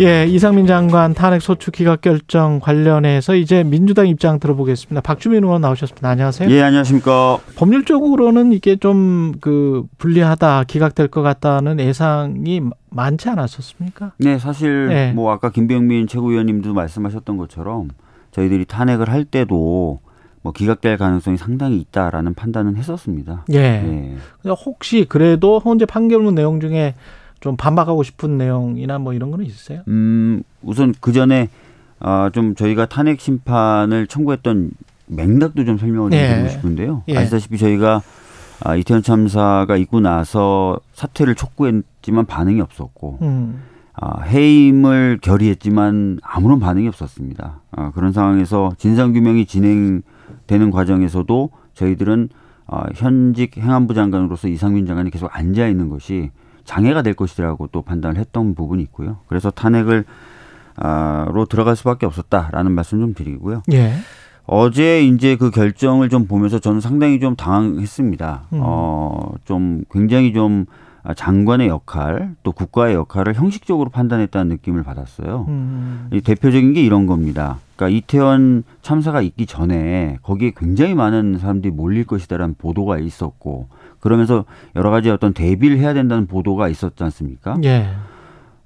예, 이상민 장관 탄핵 소추 기각 결정 관련해서 이제 민주당 입장 들어보겠습니다. 박주민 의원 나오셨습니다. 안녕하세요. 예, 안녕하십니까. 법률적으로는 이게 좀 그 불리하다, 기각될 것 같다는 예상이 많지 않았었습니까? 네, 사실 네. 뭐 아까 김병민 최고위원님도 말씀하셨던 것처럼 저희들이 탄핵을 할 때도 뭐 기각될 가능성이 상당히 있다라는 판단은 했었습니다. 예. 예. 혹시 그래도 헌재 판결문 내용 중에 좀 반박하고 싶은 내용이나 뭐 이런 거는 있으세요? 음, 우선 그 전에 아, 좀 저희가 탄핵 심판을 청구했던 맥락도 좀 설명을 좀 예. 드리고 싶은데요. 예. 아시다시피 저희가 아, 이태원 참사가 있고 나서 사퇴를 촉구했지만 반응이 없었고 음. 아, 해임을 결의했지만 아무런 반응이 없었습니다. 아, 그런 상황에서 진상규명이 진행되는 과정에서도 저희들은 아, 현직 행안부 장관으로서 이상민 장관이 계속 앉아 있는 것이 장애가 될 것이라고 또 판단을 했던 부분이 있고요. 그래서 탄핵을 아, 로 들어갈 수밖에 없었다라는 말씀 좀 드리고요. 예. 어제 이제 그 결정을 좀 보면서 저는 상당히 좀 당황했습니다. 음. 어, 좀 굉장히 좀 장관의 역할 또 국가의 역할을 형식적으로 판단했다는 느낌을 받았어요. 음. 이 대표적인 게 이런 겁니다. 그러니까 이태원 참사가 있기 전에 거기에 굉장히 많은 사람들이 몰릴 것이다라는 보도가 있었고 그러면서 여러 가지 어떤 대비를 해야 된다는 보도가 있었지 않습니까? 예.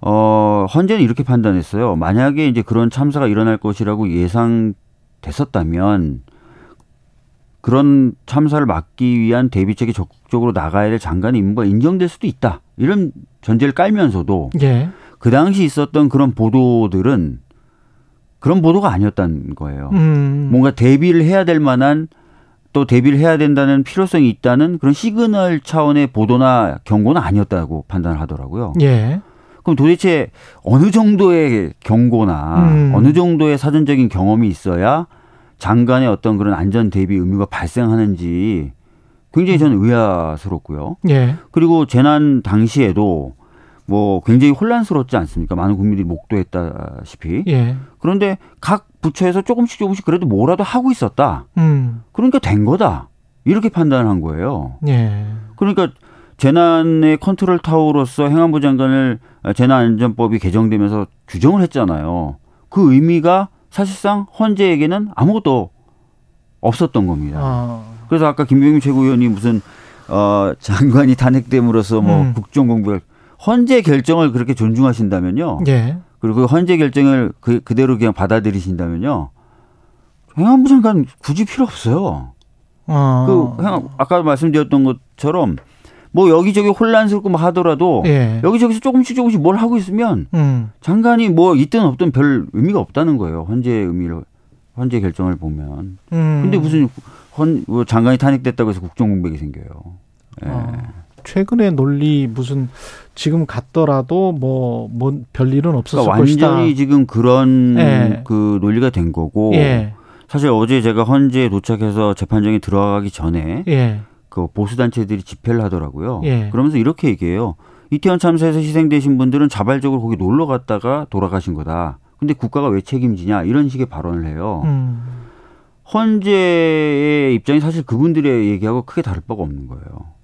어, 헌재는 이렇게 판단했어요. 만약에 이제 그런 참사가 일어날 것이라고 예상됐었다면 그런 참사를 막기 위한 대비책이 적극적으로 나가야 될 장관의 임무가 인정될 수도 있다. 이런 전제를 깔면서도 예. 그 당시 있었던 그런 보도들은 그런 보도가 아니었다는 거예요. 음. 뭔가 대비를 해야 될 만한 또 대비를 해야 된다는 필요성이 있다는 그런 시그널 차원의 보도나 경고는 아니었다고 판단을 하더라고요. 예. 그럼 도대체 어느 정도의 경고나 음. 어느 정도의 사전적인 경험이 있어야 장관의 어떤 그런 안전 대비 의무가 발생하는지 굉장히 저는 의아스럽고요. 예. 그리고 재난 당시에도 뭐 굉장히 혼란스럽지 않습니까? 많은 국민들이 목도했다시피. 예. 그런데 각 부처에서 조금씩 조금씩 그래도 뭐라도 하고 있었다. 음. 그러니까 된 거다. 이렇게 판단을 한 거예요. 예. 그러니까 재난의 컨트롤 타워로서 행안부 장관을 재난안전법이 개정되면서 규정을 했잖아요. 그 의미가 사실상 헌재에게는 아무것도 없었던 겁니다. 아. 그래서 아까 김병민 최고위원이 무슨 어 장관이 탄핵됨으로써 뭐 음. 국정 공백 헌재 결정을 그렇게 존중하신다면요. 예. 그리고 그 헌재 결정을 그, 그대로 그냥 받아들이신다면요. 행안부 장관 굳이 필요 없어요. 어. 그 행안- 아까 말씀드렸던 것처럼 뭐 여기저기 혼란스럽고 막 하더라도 예. 여기저기서 조금씩 조금씩 뭘 하고 있으면 음. 장관이 뭐 있든 없든 별 의미가 없다는 거예요. 헌재 의미를 헌재 결정을 보면. 음. 근데 무슨 헌, 뭐 장관이 탄핵됐다고 해서 국정 공백이 생겨요. 예. 어. 최근에 논리 무슨 지금 갔더라도 뭐, 뭐 별일은 없었을 그러니까 것이다. 완전히 지금 그런 예. 그 논리가 된 거고 예. 사실 어제 제가 헌재에 도착해서 재판정에 들어가기 전에 예. 그 보수 단체들이 집회를 하더라고요. 예. 그러면서 이렇게 얘기해요. 이태원 참사에서 희생되신 분들은 자발적으로 거기 놀러 갔다가 돌아가신 거다. 근데 국가가 왜 책임지냐 이런 식의 발언을 해요. 음. 헌재의 입장이 사실 그분들의 얘기하고 크게 다를 바가 없는 거예요.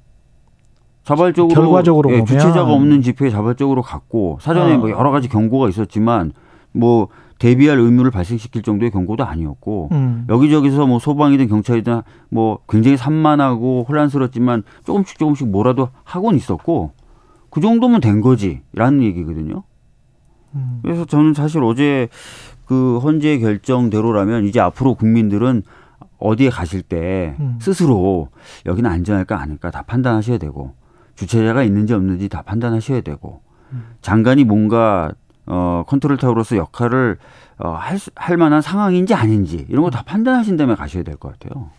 자발적으로 결과적으로 예. 주체자가 없는 집회에 자발적으로 갔고 사전에 어. 뭐 여러 가지 경고가 있었지만 뭐 대비할 의무를 발생시킬 정도의 경고도 아니었고 음. 여기저기서 뭐 소방이든 경찰이든 뭐 굉장히 산만하고 혼란스럽지만 조금씩 조금씩 뭐라도 하고는 있었고 그 정도면 된 거지라는 얘기거든요. 음. 그래서 저는 사실 어제 그 헌재 결정대로라면 이제 앞으로 국민들은 어디에 가실 때 음. 스스로 여기는 안전할까 아닐까 다 판단하셔야 되고 주체자가 있는지 없는지 다 판단하셔야 되고 음. 장관이 뭔가 어 컨트롤 타워로서 역할을 어할 할 만한 상황인지 아닌지 이런 거 다 판단하신 다음에 가셔야 될 것 같아요.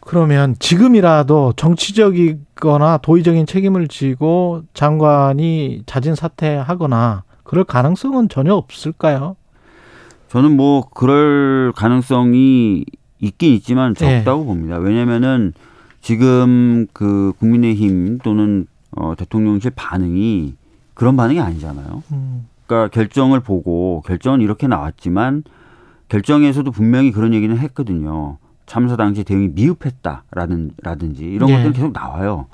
그러면 지금이라도 정치적이거나 도의적인 책임을 지고 장관이 자진 사퇴하거나 그럴 가능성은 전혀 없을까요? 저는 뭐 그럴 가능성이 있긴 있지만 네. 적다고 봅니다. 왜냐면은 지금 그 국민의힘 또는 어 대통령실 반응이 그런 반응이 아니잖아요. 음. 그러니까 결정을 보고 결정은 이렇게 나왔지만 결정에서도 분명히 그런 얘기는 했거든요. 참사 당시 대응이 미흡했다라는 라든지 이런 예. 것들은 계속 나와요.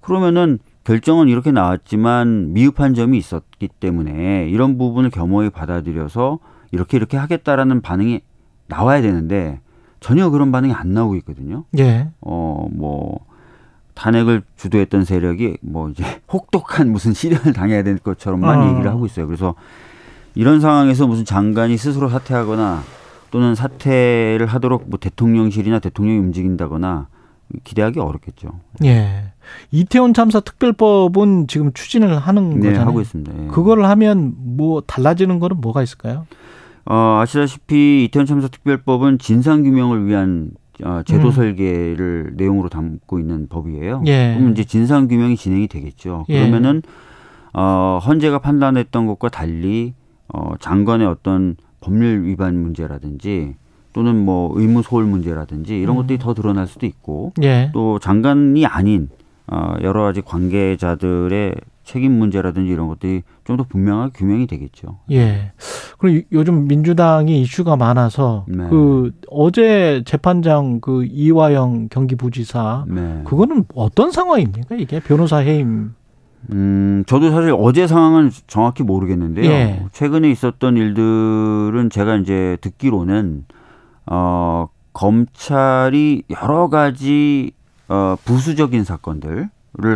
그러면은 결정은 이렇게 나왔지만 미흡한 점이 있었기 때문에 이런 부분을 겸허히 받아들여서 이렇게 이렇게 하겠다라는 반응이 나와야 되는데 전혀 그런 반응이 안 나오고 있거든요. 예. 어, 뭐, 탄핵을 주도했던 세력이 뭐 이제 혹독한 무슨 시련을 당해야 될 것처럼만 어. 얘기를 하고 있어요. 그래서 이런 상황에서 무슨 장관이 스스로 사퇴하거나 또는 사퇴를 하도록 뭐 대통령실이나 대통령이 움직인다거나 기대하기 어렵겠죠. 예. 이태원 참사 특별법은 지금 추진을 하는 네, 거잖아요. 하고 있습니다. 예. 그거를 하면 뭐 달라지는 거는 뭐가 있을까요? 어, 아시다시피 이태원 참사 특별법은 진상 규명을 위한 어, 제도 음. 설계를 내용으로 담고 있는 법이에요. 예. 그럼 이제 진상 규명이 진행이 되겠죠. 예. 그러면은 어, 헌재가 판단했던 것과 달리 어, 장관의 어떤 법률 위반 문제라든지 또는 뭐 의무 소홀 문제라든지 이런 음. 것들이 더 드러날 수도 있고 예. 또 장관이 아닌 어, 여러 가지 관계자들의 책임 문제라든지 이런 것들이 좀 더 분명하게 규명이 되겠죠. 예. 그리고 요- 요즘 민주당이 이슈가 많아서 네. 그 어제 재판장 그 이화영 경기부지사 네. 그거는 어떤 상황입니까? 이게 변호사 해임. 음, 저도 사실 어제 상황은 정확히 모르겠는데요. 예. 최근에 있었던 일들은 제가 이제 듣기로는 어, 검찰이 여러 가지 어, 부수적인 사건들을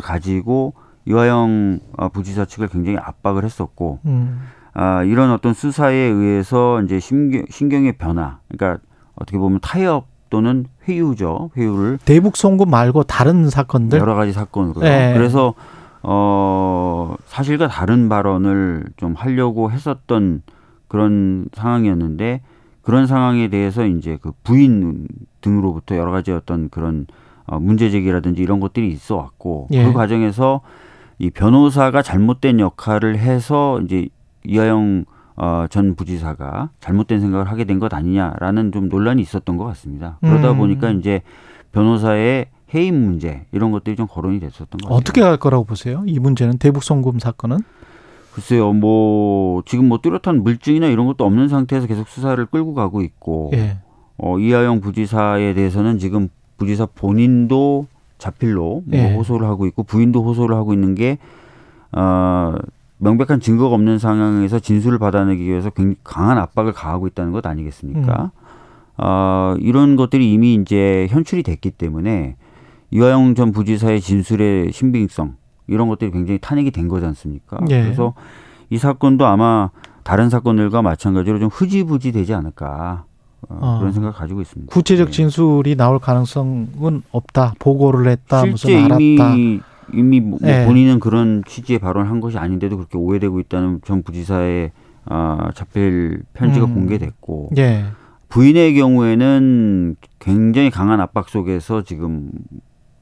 가지고 이화영 어, 부지사 측을 굉장히 압박을 했었고 음. 아, 이런 어떤 수사에 의해서 이제 신경, 신경의 변화, 그러니까 어떻게 보면 타협 또는 회유죠. 회유를 대북 송금 말고 다른 사건들. 여러 가지 사건으로요. 네. 그래서 어 사실과 다른 발언을 좀 하려고 했었던 그런 상황이었는데 그런 상황에 대해서 이제 그 부인 등으로부터 여러 가지 어떤 그런 어 문제 제기라든지 이런 것들이 있어 왔고 예. 그 과정에서 이 변호사가 잘못된 역할을 해서 이제 이하영 어, 전 부지사가 잘못된 생각을 하게 된 것 아니냐라는 좀 논란이 있었던 것 같습니다. 그러다 음. 보니까 이제 변호사의 해임 문제 이런 것들이 좀 거론이 됐었던 것 같아요. 어떻게 할 거라고 보세요? 이 문제는 대북 송금 사건은? 글쎄요, 뭐 지금 뭐 뚜렷한 물증이나 이런 것도 없는 상태에서 계속 수사를 끌고 가고 있고 예. 어, 이하영 부지사에 대해서는 지금 부지사 본인도 자필로 뭐 예. 호소를 하고 있고 부인도 호소를 하고 있는 게 어, 명백한 증거가 없는 상황에서 진술을 받아내기 위해서 굉장히 강한 압박을 가하고 있다는 것 아니겠습니까? 어, 이런 것들이 이미 이제 현출이 됐기 때문에 이화영 전 부지사의 진술의 신빙성 이런 것들이 굉장히 탄핵이 된 거지 않습니까? 예. 그래서 이 사건도 아마 다른 사건들과 마찬가지로 좀 흐지부지 되지 않을까 어, 어. 그런 생각을 가지고 있습니다. 구체적 예. 진술이 나올 가능성은 없다. 보고를 했다. 무슨 알았다. 이미 이미 뭐 예. 본인은 그런 취지의 발언을 한 것이 아닌데도 그렇게 오해되고 있다는 전 부지사의 아, 자필 편지가 음. 공개됐고 예. 부인의 경우에는 굉장히 강한 압박 속에서 지금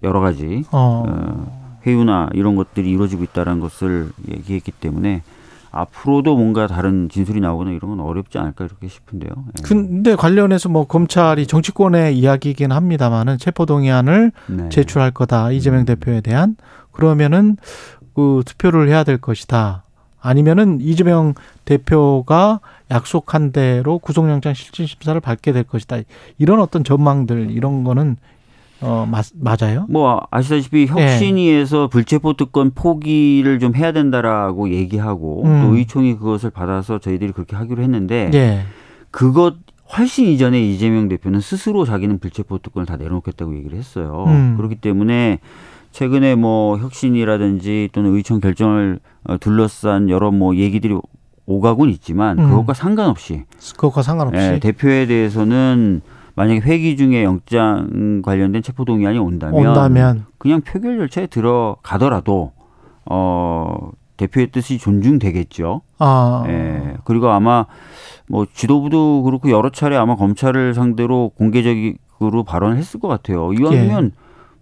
여러 가지 어. 어, 회유나 이런 것들이 이루어지고 있다는 것을 얘기했기 때문에 앞으로도 뭔가 다른 진술이 나오거나 이런 건 어렵지 않을까 이렇게 싶은데요. 예. 근데 관련해서 뭐 검찰이 정치권의 이야기이긴 합니다만은 체포동의안을 네. 제출할 거다 이재명 음. 대표에 대한 그러면은 그 투표를 해야 될 것이다. 아니면은 이재명 대표가 약속한 대로 구속영장 실질 심사를 받게 될 것이다. 이런 어떤 전망들 이런 거는 어 맞, 맞아요? 뭐 아시다시피 예. 혁신위에서 불체포 특권 포기를 좀 해야 된다라고 얘기하고 음. 또 의총이 그것을 받아서 저희들이 그렇게 하기로 했는데 예. 그것 훨씬 이전에 이재명 대표는 스스로 자기는 불체포 특권을 다 내려놓겠다고 얘기를 했어요. 음. 그렇기 때문에 최근에 뭐 혁신이라든지 또는 의총 결정을 어, 둘러싼 여러 뭐 얘기들이 오가곤 있지만 음. 그것과 상관없이 그것과 상관없이 예, 대표에 대해서는 만약에 회기 중에 영장 관련된 체포 동의안이 온다면, 온다면 그냥 표결 절차에 들어가더라도 어 대표의 뜻이 존중되겠죠. 아 예. 그리고 아마 뭐 지도부도 그렇고 여러 차례 아마 검찰을 상대로 공개적으로 발언을 했을 것 같아요. 이왕이면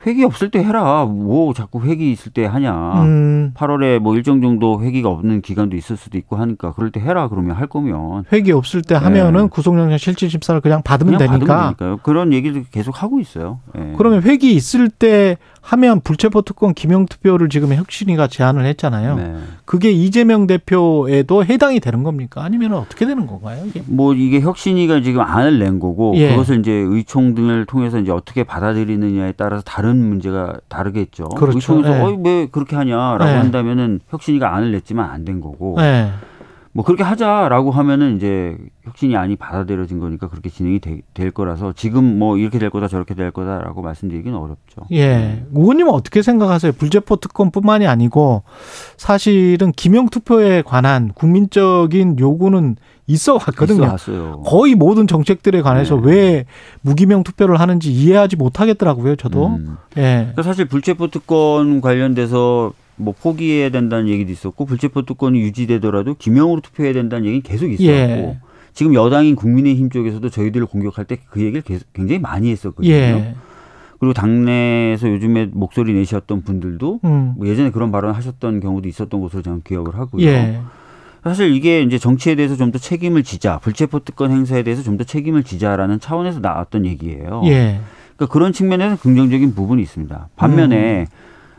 회기 없을 때 해라. 뭐 자꾸 회기 있을 때 하냐. 음, 8월에 뭐 일정 정도 회기가 없는 기간도 있을 수도 있고 하니까 그럴 때 해라 그러면 할 거면 회기 없을 때 하면은 네. 구속영장 실질 심사를 그냥 받으면 그냥 되니까. 받으면 되니까요. 그런 얘기도 계속 하고 있어요. 예. 그러면 회기 있을 때 하면 불체포 특권 기명 투표를 지금 혁신위가 제안을 했잖아요. 네. 그게 이재명 대표에도 해당이 되는 겁니까? 아니면 어떻게 되는 건가요? 이게? 뭐 이게 혁신위가 지금 안을 낸 거고 예. 그것을 이제 의총 등을 통해서 이제 어떻게 받아들이느냐에 따라서 다른 문제가 다르겠죠. 그렇죠. 의총에서 예. 어이 왜 그렇게 하냐라고 예. 한다면은 혁신위가 안을 냈지만 안 된 거고 네. 뭐 그렇게 하자라고 하면은 이제 혁신이 안이 받아들여진 거니까 그렇게 진행이 되- 될 거라서 지금 뭐 이렇게 될 거다 저렇게 될 거다라고 말씀드리기는 어렵죠. 예. 의원님은 어떻게 생각하세요? 불체포 특권뿐만이 아니고 사실은 기명 투표에 관한 국민적인 요구는 있어 왔거든요. 왔어요. 거의 모든 정책들에 관해서 네. 왜 무기명 투표를 하는지 이해하지 못하겠더라고요. 저도. 음. 예. 그러니까 사실 불체포 특권 관련돼서 뭐 포기해야 된다는 얘기도 있었고 불체포 특권이 유지되더라도 기명으로 투표해야 된다는 얘기는 계속 있었고 예. 지금 여당인 국민의힘 쪽에서도 저희들을 공격할 때 그 얘기를 계속 굉장히 많이 했었거든요. 예. 그리고 당내에서 요즘에 목소리 내셨던 분들도 음. 뭐 예전에 그런 발언 하셨던 경우도 있었던 것으로 저는 기억을 하고요. 예. 사실 이게 이제 정치에 대해서 좀 더 책임을 지자, 불체포 특권 행사에 대해서 좀 더 책임을 지자라는 차원에서 나왔던 얘기예요. 예. 그러니까 그런 측면에서 긍정적인 부분이 있습니다. 반면에 음.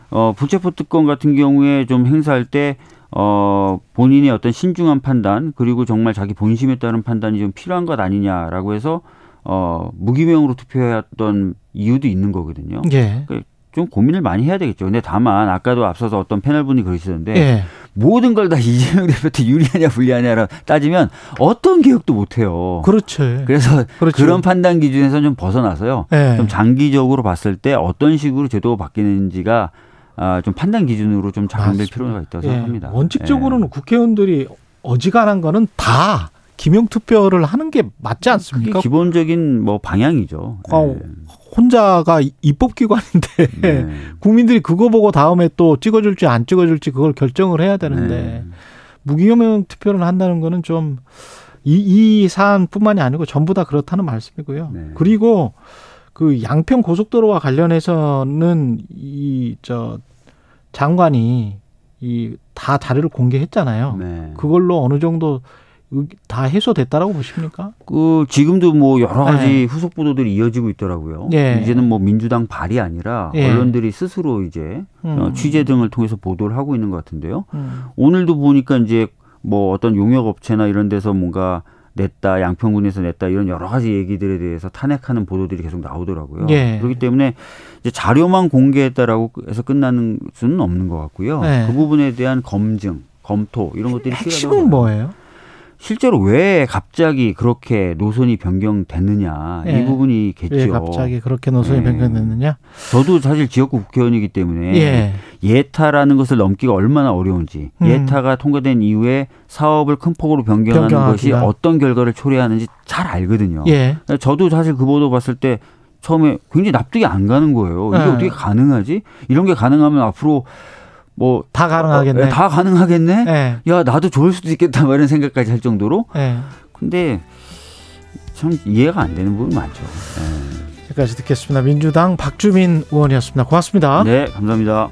어, 불체포 특권 같은 경우에 좀 행사할 때 어, 본인의 어떤 신중한 판단 그리고 정말 자기 본심에 따른 판단이 좀 필요한 것 아니냐라고 해서 어, 무기명으로 투표했던 이유도 있는 거거든요. 예. 좀 고민을 많이 해야 되겠죠. 근데 다만 아까도 앞서서 어떤 패널 분이 그러시던데 예. 모든 걸 다 이재명 대표한테 유리하냐 불리하냐라 따지면 어떤 개혁도 못 해요. 그렇죠. 그래서 그렇죠. 그런 판단 기준에서 좀 벗어나서요. 예. 좀 장기적으로 봤을 때 어떤 식으로 제도가 바뀌는지가 아, 좀 판단 기준으로 좀 작용될. 필요가 있다고 예. 생각합니다. 원칙적으로는 예. 국회의원들이 어지간한 거는 다 기명 투표를 하는 게 맞지 않습니까? 기본적인 뭐 방향이죠. 어, 예. 혼자가 입법기관인데 네. 국민들이 그거 보고 다음에 또 찍어줄지 안 찍어줄지 그걸 결정을 해야 되는데 네. 무기명 투표를 한다는 거는 좀 이, 이 사안뿐만이 아니고 전부 다 그렇다는 말씀이고요. 네. 그리고 그 양평 고속도로와 관련해서는 이 저 장관이 이 다 자료를 공개했잖아요. 네. 그걸로 어느 정도 의- 다 해소됐다라고 보십니까? 그 지금도 뭐 여러 가지 네. 후속 보도들이 이어지고 있더라고요. 예. 이제는 뭐 민주당 발이 아니라 예. 언론들이 스스로 이제 음. 어, 취재 등을 통해서 보도를 하고 있는 것 같은데요. 음. 오늘도 보니까 이제 뭐 어떤 용역 업체나 이런 데서 뭔가 냈다, 양평군에서 냈다 이런 여러 가지 얘기들에 대해서 탄핵하는 보도들이 계속 나오더라고요. 예. 그렇기 때문에 이제 자료만 공개했다라고 해서 끝나는 수는 없는 것 같고요. 네. 그 부분에 대한 검증, 검토 이런 것들이 필요하다고 핵심은 봐요. 뭐예요? 실제로 왜 갑자기 그렇게 노선이 변경됐느냐 예. 이 부분이겠죠. 왜 갑자기 그렇게 노선이 예. 변경됐느냐? 저도 사실 지역구 국회의원이기 때문에 예. 예타라는 것을 넘기가 얼마나 어려운지 음. 예타가 통과된 이후에 사업을 큰 폭으로 변경하는 변경하기가. 것이 어떤 결과를 초래하는지 잘 알거든요. 예. 저도 사실 그 보도 봤을 때 처음에 굉장히 납득이 안 가는 거예요. 이게 네. 어떻게 가능하지? 이런 게 가능하면 앞으로 뭐 다 가능하겠네. 어, 다 가능하겠네. 예. 야 나도 좋을 수도 있겠다 뭐 이런 생각까지 할 정도로 예. 근데 참 이해가 안 되는 부분 많죠. 네. 여기까지 듣겠습니다. 민주당 박주민 의원이었습니다. 고맙습니다. 네, 감사합니다.